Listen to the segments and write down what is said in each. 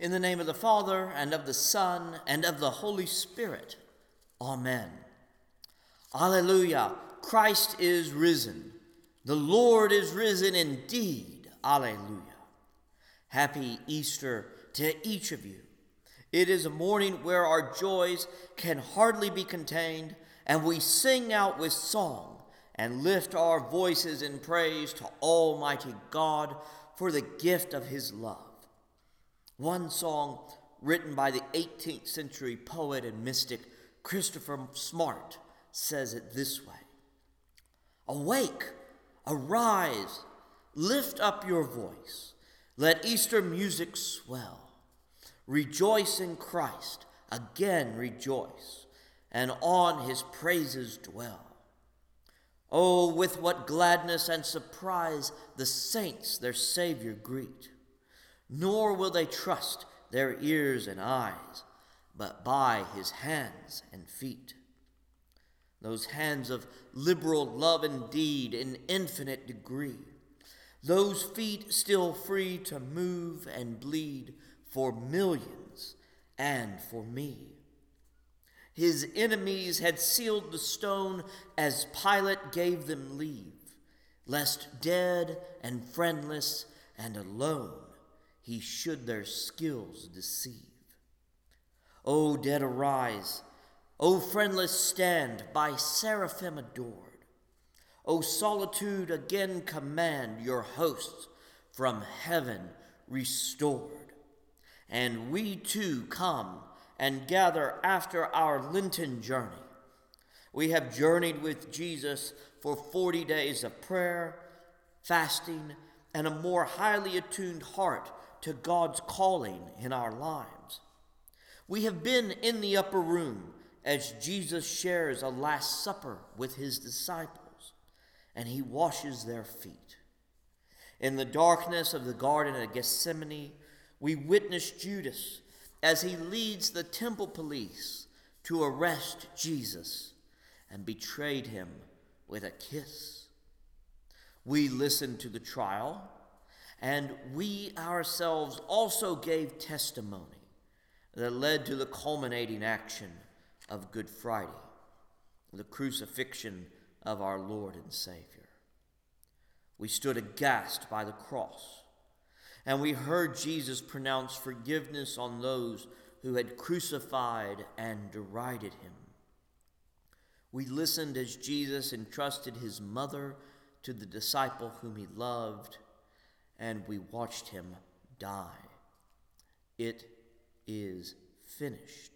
In the name of the Father, and of the Son, and of the Holy Spirit. Amen. Alleluia. Christ is risen. The Lord is risen indeed. Alleluia. Happy Easter to each of you. It is a morning where our joys can hardly be contained, and we sing out with song and lift our voices in praise to Almighty God for the gift of His love. One song written by the 18th century poet and mystic Christopher Smart says it this way Awake, arise, lift up your voice, let Easter music swell. Rejoice in Christ, again rejoice, and on his praises dwell. Oh, with what gladness and surprise the saints their Savior greet! Nor will they trust their ears and eyes, but by his hands and feet. Those hands of liberal love indeed in infinite degree, those feet still free to move and bleed for millions and for me. His enemies had sealed the stone as Pilate gave them leave, lest dead and friendless and alone he should their skills deceive. O dead arise, O friendless stand by seraphim adored. O solitude again command your hosts from heaven restored. And we too come and gather after our Lenten journey. We have journeyed with Jesus for 40 days of prayer, fasting, and a more highly attuned heart to God's calling in our lives. We have been in the upper room as Jesus shares a Last Supper with his disciples, and he washes their feet. In the darkness of the Garden of Gethsemane, we witness Judas as he leads the temple police to arrest Jesus and betrayed him with a kiss. We listen to the trial and we ourselves also gave testimony that led to the culminating action of Good Friday, the crucifixion of our Lord and Savior. We stood aghast by the cross, and we heard Jesus pronounce forgiveness on those who had crucified and derided him. We listened as Jesus entrusted his mother to the disciple whom he loved and we watched him die. It is finished,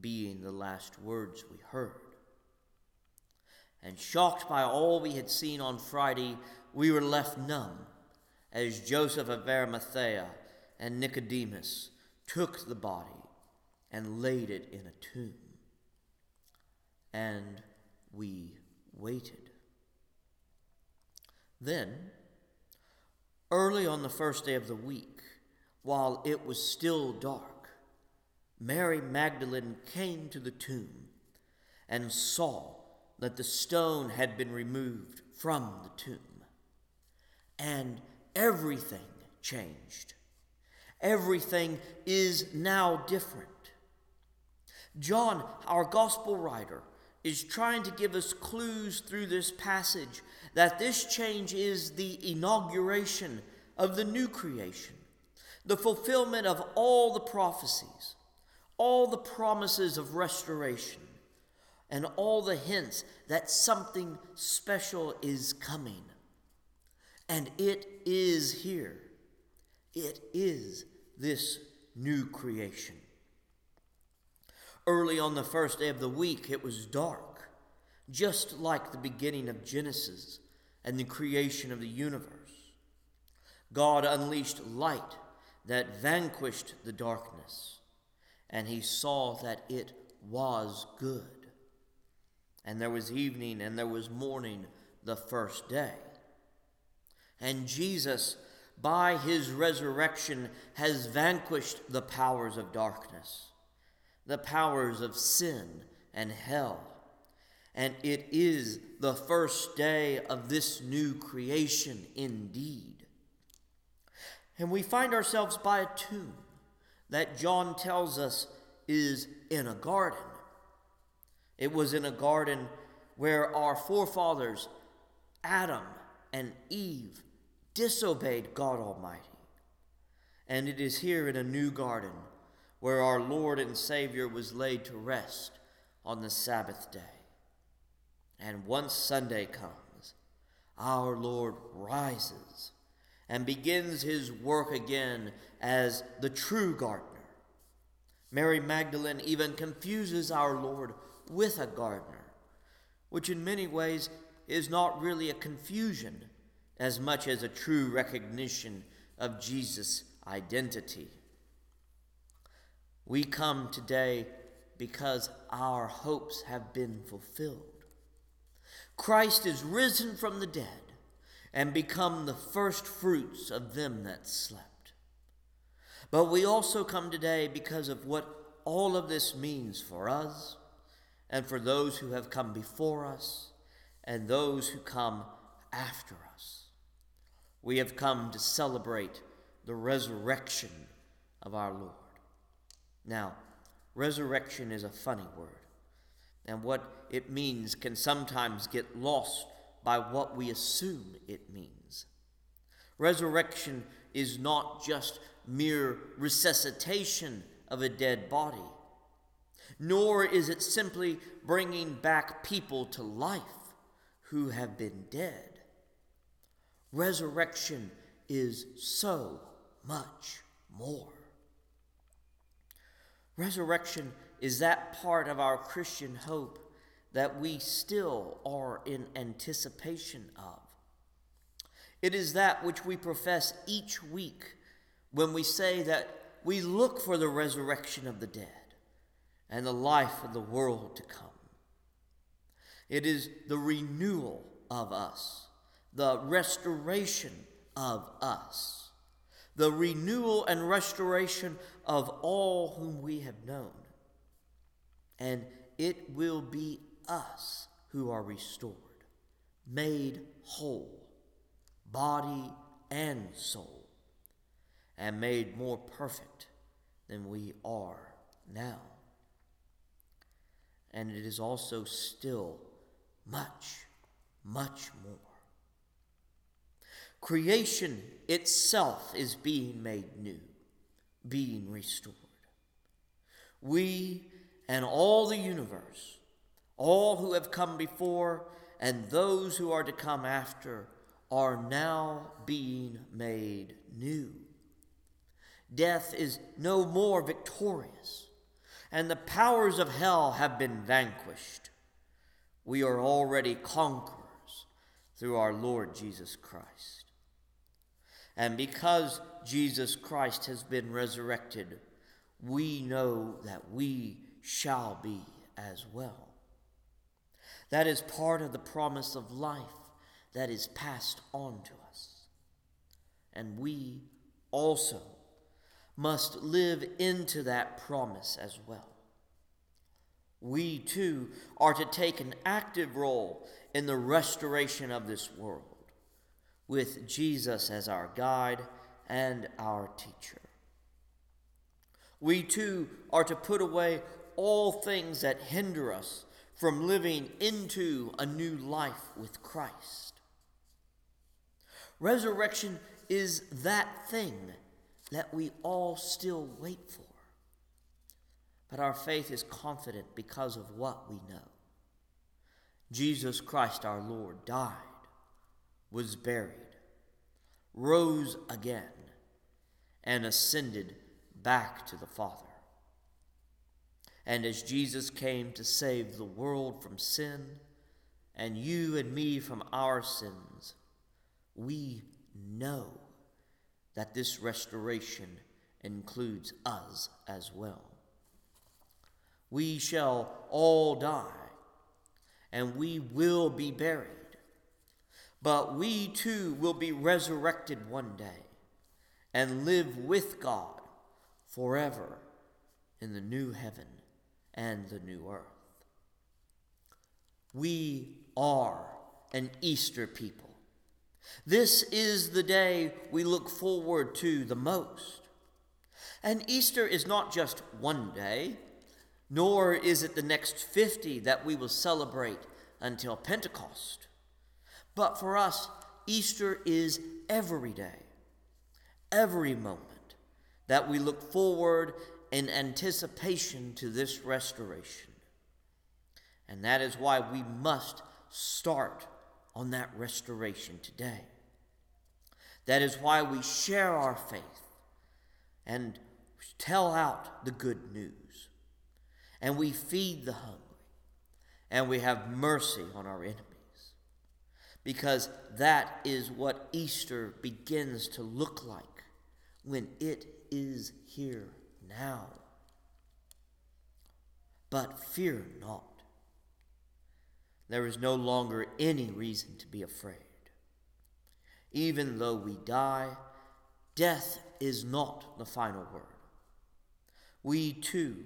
being the last words we heard. And shocked by all we had seen on Friday, we were left numb as Joseph of Arimathea and Nicodemus took the body and laid it in a tomb. And we waited. Then, Early on the first day of the week, while it was still dark, Mary Magdalene came to the tomb and saw that the stone had been removed from the tomb. And everything changed. Everything is now different. John, our gospel writer, is trying to give us clues through this passage that this change is the inauguration of the new creation, the fulfillment of all the prophecies, all the promises of restoration, and all the hints that something special is coming. And it is here. It is this new creation. Early on the first day of the week, it was dark, just like the beginning of Genesis and the creation of the universe. God unleashed light that vanquished the darkness, and he saw that it was good. And there was evening and there was morning the first day. And Jesus, by his resurrection, has vanquished the powers of darkness the powers of sin and hell. And it is the first day of this new creation indeed. And we find ourselves by a tomb that John tells us is in a garden. It was in a garden where our forefathers, Adam and Eve, disobeyed God Almighty. And it is here in a new garden where our Lord and Savior was laid to rest on the Sabbath day. And once Sunday comes, our Lord rises and begins his work again as the true gardener. Mary Magdalene even confuses our Lord with a gardener, which in many ways is not really a confusion as much as a true recognition of Jesus' identity. We come today because our hopes have been fulfilled. Christ is risen from the dead and become the first fruits of them that slept. But we also come today because of what all of this means for us and for those who have come before us and those who come after us. We have come to celebrate the resurrection of our Lord. Now, resurrection is a funny word, and what it means can sometimes get lost by what we assume it means. Resurrection is not just mere resuscitation of a dead body, nor is it simply bringing back people to life who have been dead. Resurrection is so much more. Resurrection is that part of our Christian hope that we still are in anticipation of. It is that which we profess each week when we say that we look for the resurrection of the dead and the life of the world to come. It is the renewal of us, the restoration of us, the renewal and restoration of all whom we have known. And it will be us who are restored, made whole, body and soul, and made more perfect than we are now. And it is also still much, much more. Creation itself is being made new, being restored. We and all the universe all who have come before and those who are to come after are now being made new. Death is no more victorious, and the powers of hell have been vanquished. We are already conquerors through our Lord Jesus Christ. And because Jesus Christ has been resurrected, we know that we shall be as well. That is part of the promise of life that is passed on to us. And we also must live into that promise as well. We too are to take an active role in the restoration of this world with Jesus as our guide and our teacher. We too are to put away all things that hinder us from living into a new life with Christ. Resurrection is that thing that we all still wait for. But our faith is confident because of what we know. Jesus Christ our Lord died, was buried, rose again, and ascended back to the Father. And as Jesus came to save the world from sin, and you and me from our sins, we know that this restoration includes us as well. We shall all die, and we will be buried, but we too will be resurrected one day and live with God forever in the new heaven and the new earth. We are an Easter people. This is the day we look forward to the most. And Easter is not just one day, nor is it the next 50 that we will celebrate until Pentecost. But for us, Easter is every day, every moment that we look forward in anticipation to this restoration. And that is why we must start on that restoration today. That is why we share our faith and tell out the good news. And we feed the hungry. And we have mercy on our enemies. Because that is what Easter begins to look like when it is here now. But fear not. There is no longer any reason to be afraid. Even though we die, death is not the final word. We too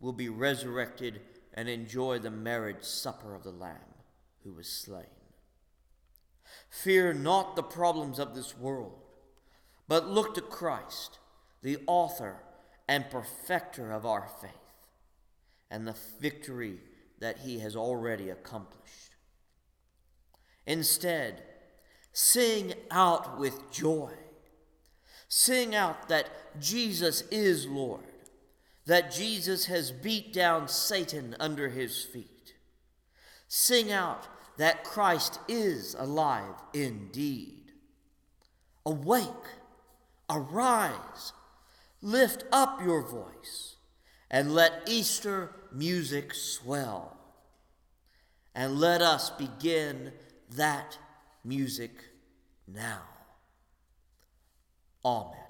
will be resurrected and enjoy the marriage supper of the Lamb who was slain. Fear not the problems of this world, but look to Christ, the author and perfecter of our faith, and the victory that he has already accomplished. Instead, sing out with joy. Sing out that Jesus is Lord, that Jesus has beat down Satan under his feet. Sing out that Christ is alive indeed. Awake, arise, lift up your voice and let Easter music swell. And let us begin that music now. Amen.